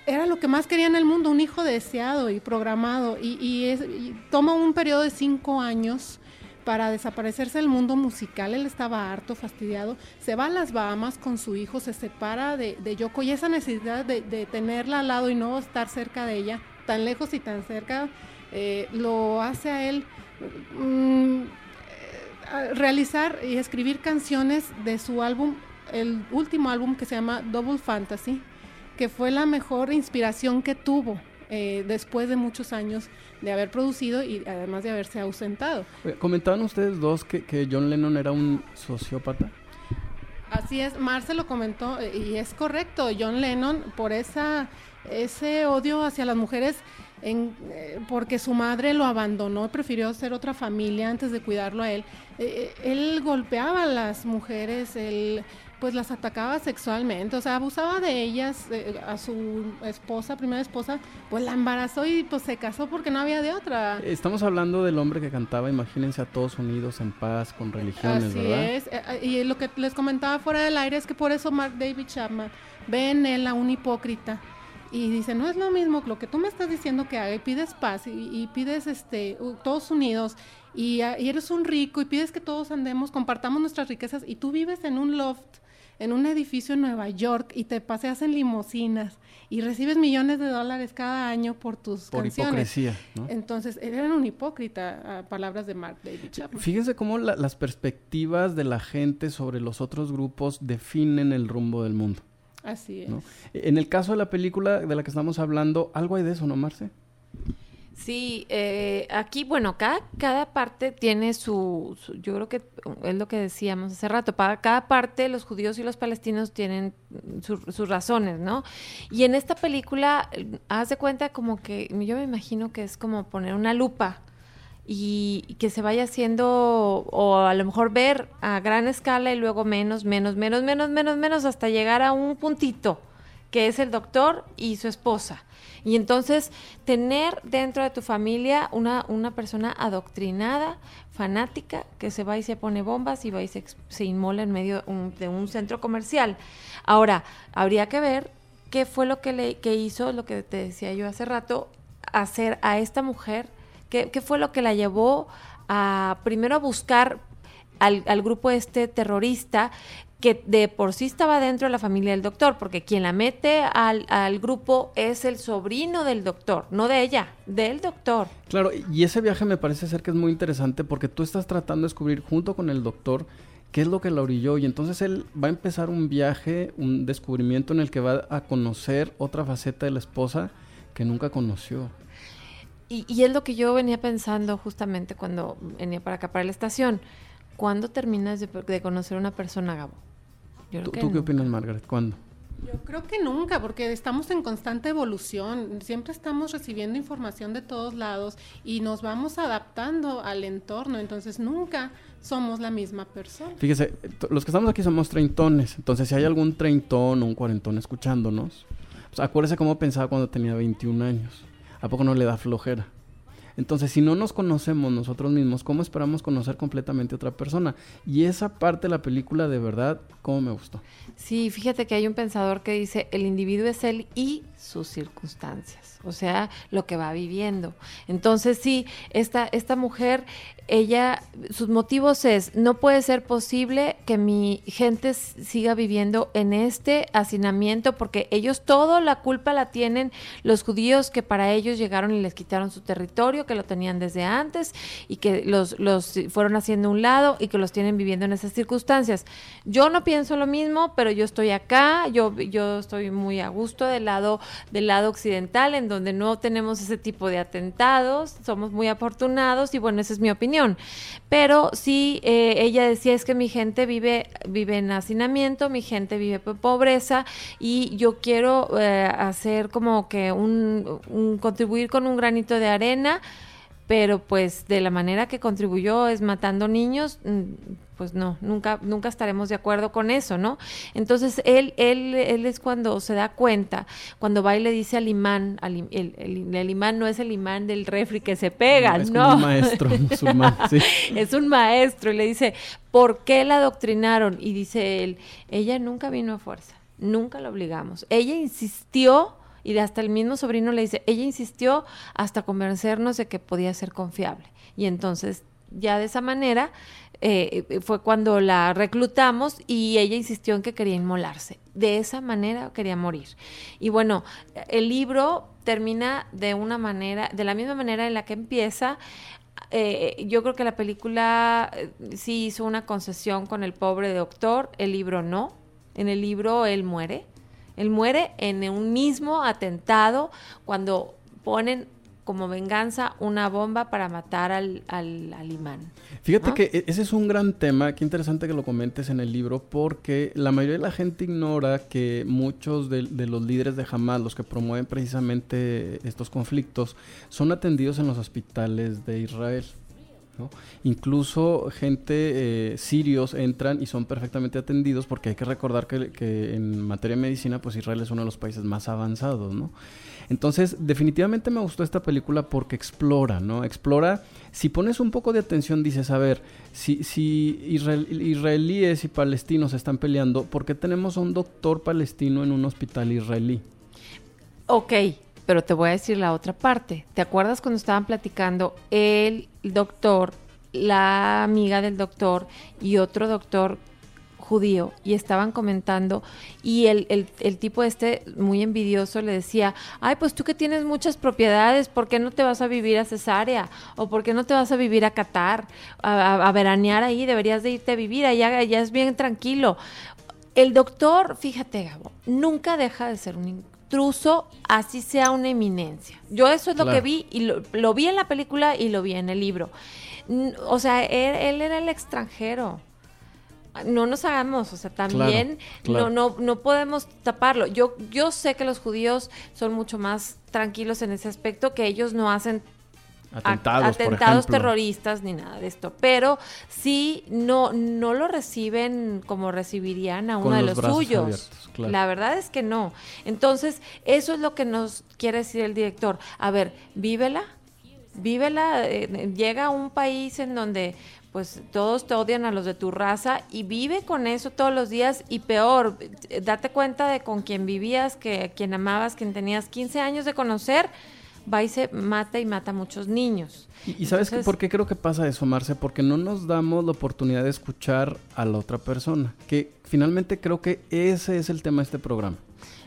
era lo que más quería en el mundo, un hijo deseado y programado. Y, toma un periodo de cinco años para desaparecerse del mundo musical. Él estaba harto, fastidiado. Se va a las Bahamas con su hijo, se separa de, de Yoko y esa necesidad de tenerla al lado y no estar cerca de ella, tan lejos y tan cerca, eh, lo hace a él mm, eh, realizar y escribir canciones de su álbum, el último álbum que se llama Double Fantasy, que fue la mejor inspiración que tuvo eh, después de muchos años de haber producido y además de haberse ausentado. Comentaban ustedes dos que John Lennon era un sociópata. Así es, Marce lo comentó eh, y es correcto. John Lennon, por esa ese odio hacia las mujeres, en, eh, porque su madre lo abandonó, prefirió ser otra familia antes de cuidarlo a él. Eh, él golpeaba a las mujeres, él pues las atacaba sexualmente, o sea, abusaba de ellas, eh, a su esposa, primera esposa, pues la embarazó y pues se casó porque no había de otra. Estamos hablando del hombre que cantaba, imagínense a todos unidos en paz, con religiones, Así ¿verdad? es. eh, eh, Y lo que les comentaba fuera del aire es que por eso Mark David Chapman ve en él a un hipócrita. Y dice, no es lo mismo lo que tú me estás diciendo que haga y pides paz y, y pides este todos unidos y, y eres un rico y pides que todos andemos, compartamos nuestras riquezas y tú vives en un loft, en un edificio en Nueva York y te paseas en limusinas y recibes millones de dólares cada año por tus Por canciones. hipocresía, ¿no? Entonces, él era un hipócrita, a palabras de Mark David Chapman. Fíjense cómo la- las perspectivas de la gente sobre los otros grupos definen el rumbo del mundo. Así es. ¿no? En el caso de la película de la que estamos hablando, algo hay de eso, ¿no, Marce? Sí, eh, aquí, bueno, cada, cada parte tiene su, yo creo que es lo que decíamos hace rato, para cada parte los judíos y los palestinos tienen su- sus razones, ¿no? Y en esta película, eh, haz de cuenta como que, yo me imagino que es como poner una lupa y que se vaya haciendo, o a lo mejor ver a gran escala y luego menos, menos, menos, menos, menos, menos, hasta llegar a un puntito, que es el doctor y su esposa. Y entonces tener dentro de tu familia una, una persona adoctrinada, fanática, que se va y se pone bombas y va y se, se inmola en medio un- de un centro comercial. Ahora, habría que ver qué fue lo que, le, que hizo, lo que te decía yo hace rato, hacer a esta mujer, qué, qué fue lo que la llevó a primero a buscar al, al grupo este terrorista que de por sí estaba dentro de la familia del doctor, porque quien la mete al, al grupo es el sobrino del doctor, no de ella, del doctor. Claro, y ese viaje me parece ser que es muy interesante porque tú estás tratando de descubrir junto con el doctor qué es lo que la orilló y entonces él va a empezar un viaje, un descubrimiento en el que va a conocer otra faceta de la esposa que nunca conoció. Y, y es lo que yo venía pensando justamente cuando venía para acá, para la estación. ¿Cuándo terminas de, de conocer a una persona, Gabo? Yo creo ¿Tú, que tú qué nunca. opinas, Margaret? ¿Cuándo? Yo creo que nunca, porque estamos en constante evolución, siempre estamos recibiendo información de todos lados y nos vamos adaptando al entorno, entonces nunca somos la misma persona. Fíjese, los que estamos aquí somos treintones, entonces si hay algún treintón o un cuarentón escuchándonos, pues acuérdese cómo pensaba cuando tenía 21 años. ¿A poco no le da flojera? Entonces, si no nos conocemos nosotros mismos, ¿cómo esperamos conocer completamente a otra persona? Y esa parte de la película, de verdad, ¿cómo me gustó? Sí, fíjate que hay un pensador que dice, el individuo es él y sus circunstancias, o sea, lo que va viviendo. Entonces, sí, esta, esta mujer, ella, sus motivos es, no puede ser posible que mi gente siga viviendo en este hacinamiento, porque ellos todo la culpa la tienen los judíos que para ellos llegaron y les quitaron su territorio, que lo tenían desde antes y que los, los fueron haciendo un lado y que los tienen viviendo en esas circunstancias. Yo no pienso lo mismo, pero yo estoy acá, yo, yo estoy muy a gusto del lado, del lado occidental, en donde no tenemos ese tipo de atentados, somos muy afortunados y bueno, esa es mi opinión. Pero sí, eh, ella decía es que mi gente vive, vive en hacinamiento, mi gente vive en pobreza y yo quiero eh, hacer como que un, un- contribuir con un granito de arena pero pues de la manera que contribuyó es matando niños, mm, pues no, nunca, nunca estaremos de acuerdo con eso, ¿no? Entonces él, él, él es cuando se da cuenta, cuando va y le dice al imán, al el, el- el imán no es el imán del refri que se pega, es no. un maestro musulmán, sí. es un maestro y le dice, ¿por qué la adoctrinaron? Y dice él, ella nunca vino a fuerza, nunca la obligamos. Ella insistió y hasta el mismo sobrino le dice, ella insistió hasta convencernos de que podía ser confiable. Y entonces ya de esa manera eh, fue cuando la reclutamos y ella insistió en que quería inmolarse. De esa manera quería morir. Y bueno, el libro termina de una manera, de la misma manera en la que empieza. Eh, yo creo que la película eh, sí hizo una concesión con el pobre doctor, el libro no. En el libro él muere. Él muere en un mismo atentado cuando ponen como venganza una bomba para matar al, al, al imán. Fíjate ¿no? que e- ese es un gran tema, qué interesante que lo comentes en el libro, porque la mayoría de la gente ignora que muchos de, de los líderes de Hamas, los que promueven precisamente estos conflictos, son atendidos en los hospitales de Israel. Incluso gente eh, sirios entran y son perfectamente atendidos porque hay que recordar que, en materia de medicina pues Israel es uno de los países más avanzados, ¿no? Entonces, definitivamente me gustó esta película porque explora, ¿no? Explora, si pones un poco de atención, dices, a ver, si, si israel- israelíes y palestinos están peleando, ¿por qué tenemos a un doctor palestino en un hospital israelí? Ok, pero te voy a decir la otra parte. ¿Te acuerdas cuando estaban platicando el doctor, la amiga del doctor y otro doctor judío y estaban comentando y el, el, el tipo este muy envidioso le decía, ay, pues tú que tienes muchas propiedades, ¿por qué no te vas a vivir a Cesárea? ¿O por qué no te vas a vivir a Qatar? A, a- veranear ahí, deberías de irte a vivir, allá, allá es bien tranquilo. El doctor, fíjate, Gabo, nunca deja de ser un intruso, así sea una eminencia. Yo eso es lo Claro. que vi y lo, lo vi en la película y lo vi en el libro. O sea, él, él era el extranjero. No nos hagamos, o sea, también claro. No, no, no podemos taparlo. Yo, yo sé que los judíos son mucho más tranquilos en ese aspecto, que ellos no hacen Atentados, por atentados terroristas ni nada de esto, pero sí no no lo reciben como recibirían a Con uno de los suyos. abiertos, claro. La verdad es que no. Entonces, eso es lo que nos quiere decir el director. A ver, vívela, vívela, eh, llega a un país en donde pues todos te odian a los de tu raza y vive con eso todos los días y peor, date cuenta de con quien vivías, que quien amabas, quien tenías 15 años de conocer, va y se mata y mata a muchos niños. Y, y sabes que Entonces- por qué creo que pasa eso, Marce? Porque no nos damos la oportunidad de escuchar a la otra persona. Que finalmente creo que ese es el tema de este programa.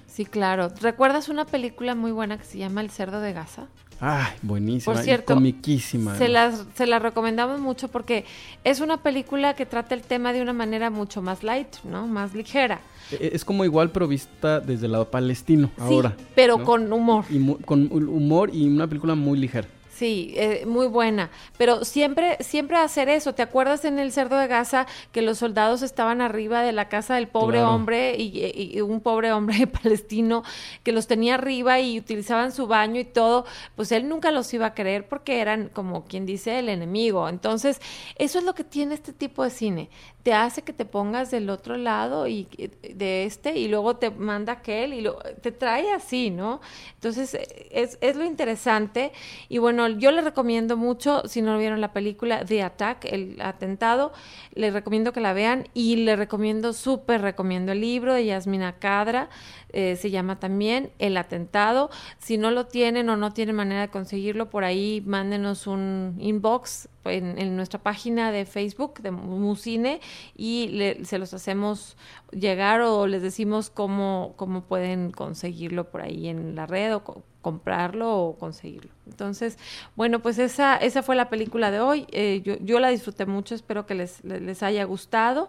Sí, claro. ¿Recuerdas una película muy buena que se llama El cerdo de Gaza? Ay, buenísima. Por y cierto, comiquísima. Se las, se la recomendamos mucho porque es una película que trata el tema de una manera mucho más light, ¿no? Más ligera. E- Es como igual, pero vista desde el lado palestino ahora. pero ¿no? con humor. Y mu- con hu- humor y una película muy ligera. Sí, eh, muy buena. Pero siempre, siempre hacer eso. ¿Te acuerdas en el cerdo de Gaza que los soldados estaban arriba de la casa del pobre Claro. hombre y, y un pobre hombre palestino que los tenía arriba y utilizaban su baño y todo? Pues él nunca los iba a querer porque eran, como quien dice, el enemigo. Entonces, eso es lo que tiene este tipo de cine. Te hace que te pongas del otro lado y de este y luego te manda aquel y lo, te trae así, ¿no? Entonces, eh, es, es lo interesante. Y bueno, yo les recomiendo mucho, si no vieron la película The Attack, el atentado, les recomiendo que la vean y les recomiendo, súper recomiendo el libro de Yasmina Cadra, eh, se llama también El atentado. Si no lo tienen o no tienen manera de conseguirlo, por ahí mándenos un inbox en, en nuestra página de Facebook de Musine y le- se los hacemos llegar o les decimos cómo, cómo pueden conseguirlo por ahí en la red o co- comprarlo o conseguirlo. Entonces, bueno, pues esa, esa fue la película de hoy. Eh, yo, yo la disfruté mucho, espero que les, les les haya gustado.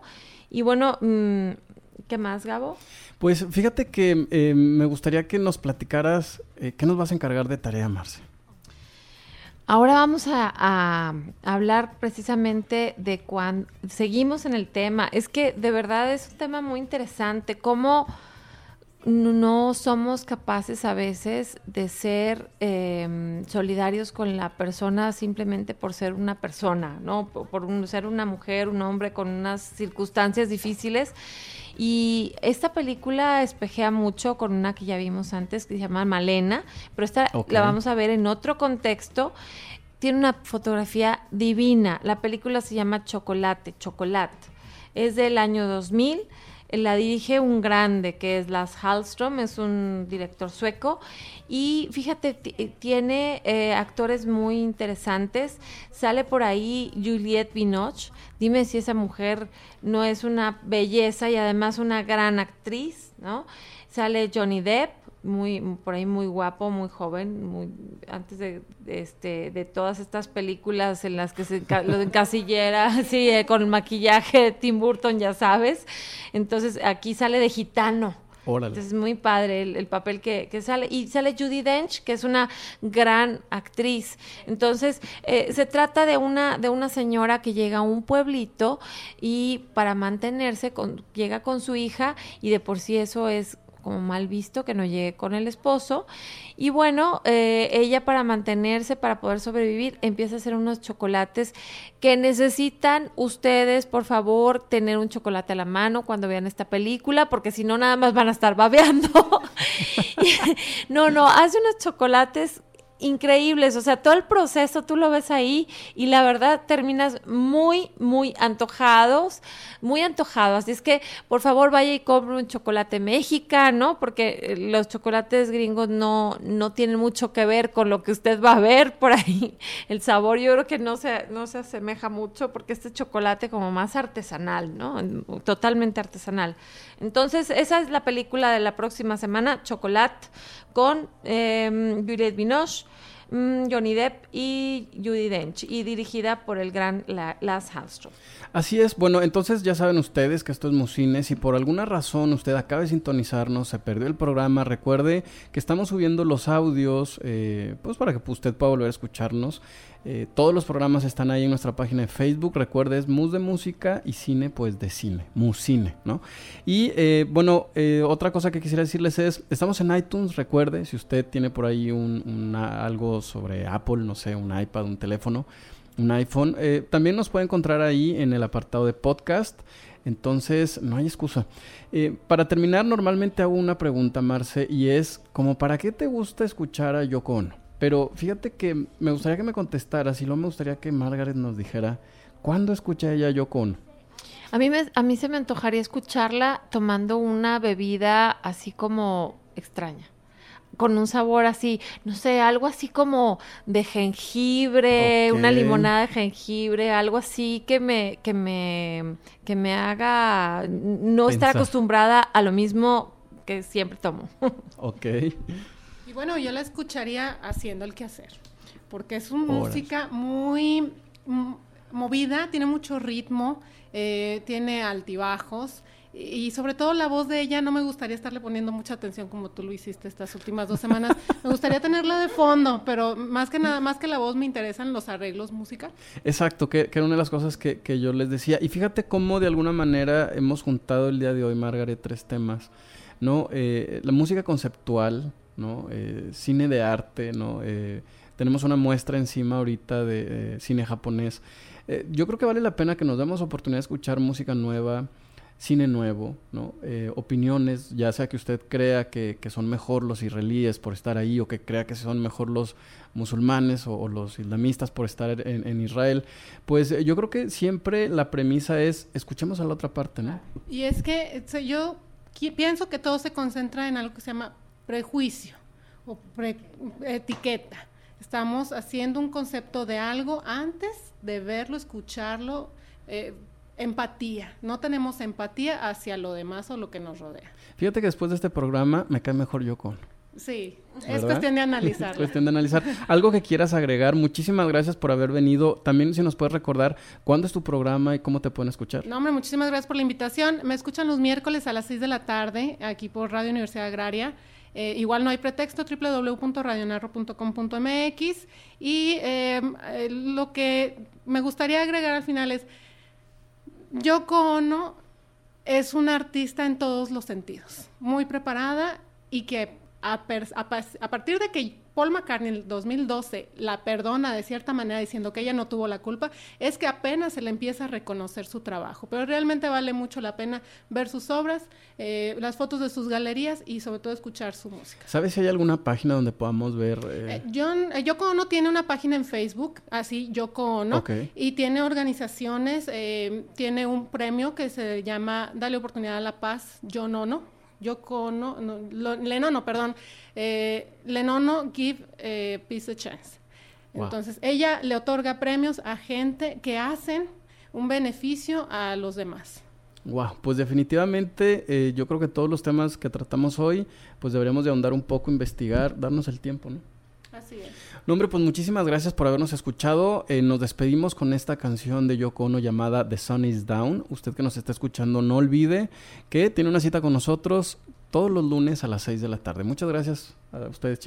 Y bueno, mm, ¿qué más, Gabo? Pues fíjate que eh, me gustaría que nos platicaras eh, qué nos vas a encargar de tarea, Marce. Ahora vamos a, hablar precisamente de cuando seguimos en el tema. Es que de verdad es un tema muy interesante. Cómo no somos capaces a veces de ser eh, solidarios con la persona simplemente por ser una persona, ¿no? Por, ser una mujer, un hombre con unas circunstancias difíciles. Y esta película espejea mucho con una que ya vimos antes que se llama Malena, pero esta la vamos a ver en otro contexto. Tiene una fotografía divina. La película se llama Chocolate, Chocolate. Es del año 2000. La dirige un grande que es Lars Hallström, es un director sueco. Y fíjate, eh, tiene eh, actores muy interesantes. Sale por ahí Juliette Binoche. Dime si esa mujer no es una belleza y además una gran actriz, ¿no? Sale Johnny Depp, muy por ahí muy guapo, muy joven, muy antes de, de este de todas estas películas en las que se lo encasillera, sí, eh, con el maquillaje de Tim Burton, ya sabes. Entonces, aquí sale de gitano. Órale. Entonces, muy padre el, el papel que, que sale. Y sale Judy Dench, que es una gran actriz. Entonces, eh, se trata de una, de una señora que llega a un pueblito y para mantenerse con- llega con su hija y de por sí eso es como mal visto que no llegue con el esposo. Y bueno, eh, ella para mantenerse, para poder sobrevivir, empieza a hacer unos chocolates que necesitan ustedes, por favor, tener un chocolate a la mano cuando vean esta película, porque si no, nada más van a estar babeando. no, no, hace unos chocolates increíbles, o sea, todo el proceso tú lo ves ahí y la verdad terminas muy, muy antojados, muy antojado, así es que por favor vaya y compre un chocolate mexicano, porque eh, los chocolates gringos no, no tienen mucho que ver con lo que usted va a ver por ahí, el sabor yo creo que no se, no se asemeja mucho porque este chocolate como más artesanal, ¿no? Totalmente artesanal. Entonces, esa es la película de la próxima semana, Chocolate, con eh, Juliette Binoche, mm, Johnny Depp y Judy Dench, y dirigida por el gran La- Lars Hallström. Así es, bueno, entonces ya saben ustedes que esto es Musine. Si por alguna razón usted acaba de sintonizarnos, se perdió el programa, recuerde que estamos subiendo los audios, eh, pues para que usted pueda volver a escucharnos. Eh, todos los programas están ahí en nuestra página de Facebook. Recuerde, es Mus de Música y Cine, pues de Cine, Musine, ¿no? Y eh, bueno, eh, otra cosa que quisiera decirles es, estamos en iTunes, recuerde, si usted tiene por ahí un, algo sobre Apple, no sé, un iPad, un teléfono un iPhone. También nos puede encontrar ahí en el apartado de podcast. Entonces, no hay excusa. Para terminar, normalmente hago una pregunta, Marce, y es como, ¿para qué te gusta escuchar a Yoko Ono? Pero fíjate que me gustaría que me contestaras y luego me gustaría que Margaret nos dijera, ¿cuándo escucha ella Yoko Ono? A mí, me, a mí se me antojaría escucharla tomando una bebida así como extraña. Con un sabor así, no sé, algo así como de jengibre, una limonada de jengibre, algo así que me, que me, que me haga no estar acostumbrada a lo mismo que siempre tomo. Ok. Y bueno, yo la escucharía haciendo el quehacer, porque es una música muy... movida, tiene mucho ritmo, eh, tiene altibajos. Y sobre todo la voz de ella, no me gustaría estarle poniendo mucha atención como tú lo hiciste estas últimas dos semanas. me gustaría tenerla de fondo, pero más que nada, más que la voz, me interesan los arreglos musicales. Exacto, que, que, era una de las cosas que, que, yo les decía. Y fíjate cómo de alguna manera hemos juntado el día de hoy, Margaret, tres temas. ¿no? Eh, la música conceptual, ¿no? Eh, cine de arte, ¿no? Eh, tenemos una muestra encima ahorita de cine japonés. yo creo que vale la pena que nos demos oportunidad de escuchar música nueva, cine nuevo. Eh, opiniones, ya sea que usted crea que, son mejor los israelíes por estar ahí o que crea que son mejor los musulmanes o, los islamistas por estar en, Israel, pues eh, yo creo que siempre la premisa es escuchemos a la otra parte, ¿no? Y es que yo pienso que todo se concentra en algo que se llama prejuicio o pre etiqueta. Estamos haciendo un concepto de algo antes de verlo, escucharlo, eh, empatía. No tenemos empatía hacia lo demás o lo que nos rodea. Fíjate que después de este programa me cae mejor yo con. Sí, es cuestión de analizar. cuestión de analizar. Algo que quieras agregar. Muchísimas gracias por haber venido. También si nos puedes recordar cuándo es tu programa y cómo te pueden escuchar. No, hombre, muchísimas gracias por la invitación. Me escuchan los miércoles a las 6 de la tarde aquí por Radio Universidad Agraria. Eh, igual no hay pretexto, www.radionarro.com.mx. Y eh, lo que me gustaría agregar al final es Yoko Ono es una artista en todos los sentidos, muy preparada y que a, a, partir de que Paul McCartney en el 2012 la perdona de cierta manera diciendo que ella no tuvo la culpa, es que apenas se le empieza a reconocer su trabajo. Pero realmente vale mucho la pena ver sus obras, eh, las fotos de sus galerías y sobre todo escuchar su música. ¿Sabes si hay alguna página donde podamos ver? Eh? Eh, John, eh, Yoko Ono tiene una página en Facebook, así Yoko Ono, okay. y tiene organizaciones, eh, tiene un premio que se llama Dale oportunidad a la paz, John Ono Yoko no, lo, Lenono, perdón, eh, Lenono Give eh, Peace a Chance. Wow. Entonces, ella le otorga premios a gente que hacen un beneficio a los demás. Wow, pues definitivamente eh, yo creo que todos los temas que tratamos hoy, pues deberíamos de ahondar un poco, investigar, darnos el tiempo, ¿no? Así es. No, hombre, pues muchísimas gracias por habernos escuchado. Eh, nos despedimos con esta canción de Yoko Ono llamada The Sun is Down. Usted que nos está escuchando, no olvide que tiene una cita con nosotros todos los lunes a las 6 de la tarde. Muchas gracias a ustedes, chicos.